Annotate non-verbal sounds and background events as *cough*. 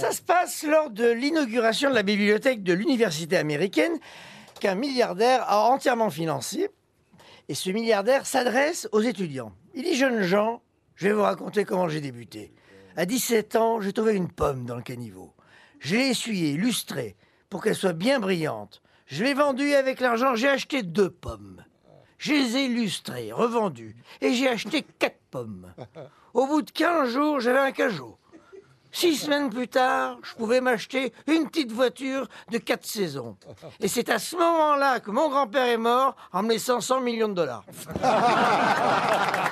Ça se passe lors de l'inauguration de la bibliothèque de l'université américaine qu'un milliardaire a entièrement financé. Et ce milliardaire s'adresse aux étudiants. Il dit Jeunes gens, je vais vous raconter comment j'ai débuté. À 17 ans, j'ai trouvé une pomme dans le caniveau. Je l'ai essuyée, lustrée, pour qu'elle soit bien brillante. Je l'ai vendue avec l'argent, j'ai acheté deux pommes. Je les ai lustrées, revendues, et j'ai acheté quatre pommes. Au bout de 15 jours, j'avais un cajot. Six semaines plus tard, je pouvais m'acheter une petite voiture de quatre saisons. Et c'est à ce moment-là que mon grand-père est mort en me laissant 100 millions de dollars. *laughs*